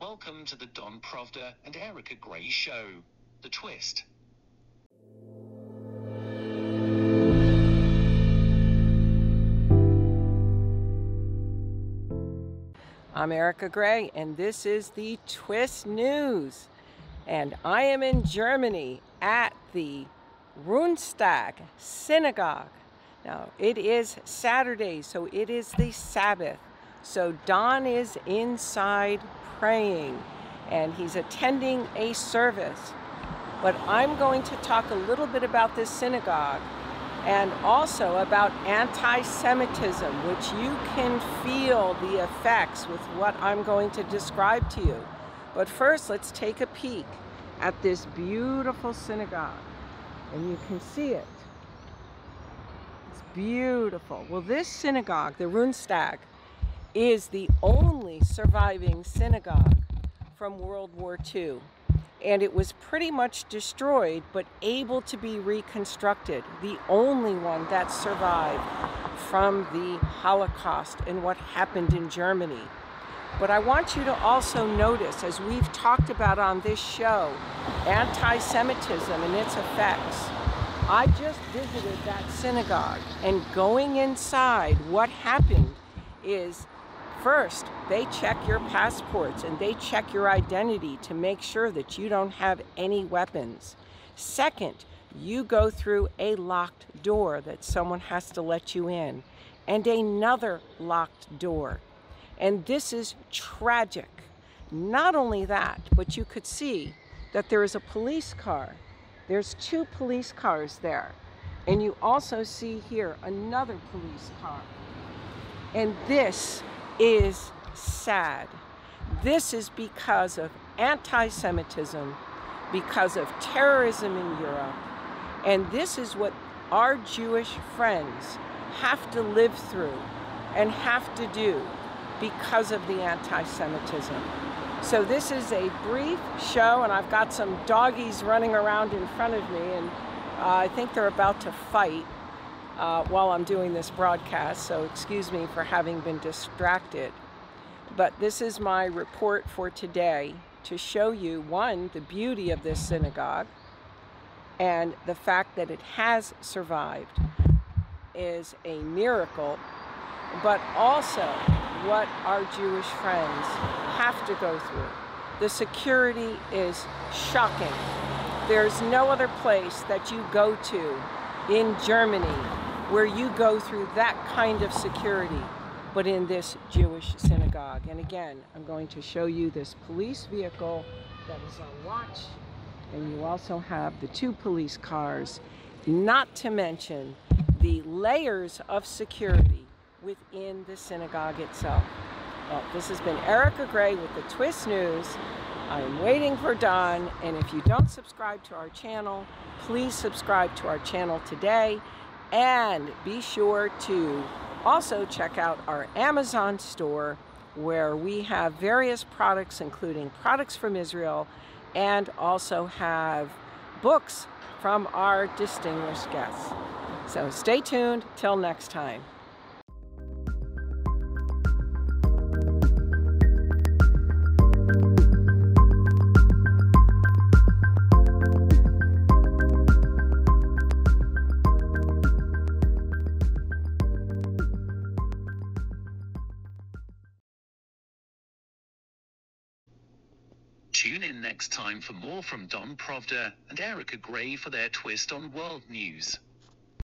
Welcome to the Don Pravda and Erika Grey Show. The Twist. I'm Erika Grey, and this is the Twist News. And I am in Germany at the Rundstag Synagogue. Now, it is Saturday, so it is the Sabbath. So Don is inside praying and he's attending a service. But I'm going to talk a little bit about this synagogue and also about anti Semitism, which you can feel the effects with what I'm going to describe to you. But first, let's take a peek at this beautiful synagogue. And you can see it. It's beautiful. Well, this synagogue, the Rundstag, is the only surviving synagogue from World War II and it was pretty much destroyed but able to be reconstructed. The only one that survived from the Holocaust and what happened in Germany. But I want you to also notice, as we've talked about on this show, anti Semitism and its effects. I just visited that synagogue, and going inside, what happened is First, they check your passports and they check your identity to make sure that you don't have any weapons. Second, you go through a locked door that someone has to let you in, and another locked door. And this is tragic. Not only that, but you could see that there is a police car. There's two police cars there. And you also see here another police car. And this is sad. This is because of anti Semitism, because of terrorism in Europe, and this is what our Jewish friends have to live through and have to do because of the anti Semitism. So, this is a brief show, and I've got some doggies running around in front of me, and uh, I think they're about to fight uh, while I'm doing this broadcast, so excuse me for having been distracted. But this is my report for today to show you one, the beauty of this synagogue, and the fact that it has survived is a miracle, but also what our Jewish friends have to go through. The security is shocking. There's no other place that you go to in Germany where you go through that kind of security, but in this Jewish synagogue. And again, I'm going to show you this police vehicle that is on watch, and you also have the two police cars, not to mention the layers of security within the synagogue itself. Well, this has been Erika Grey with the Twist News. I am waiting for Don, and if you don't subscribe to our channel, please subscribe to our channel today. And be sure to also check out our Amazon store where we have various products, including products from Israel, and also have books from our distinguished guests. So stay tuned till next time. Tune in next time for more from Don Pravda and Erika Grey for their twist on world news.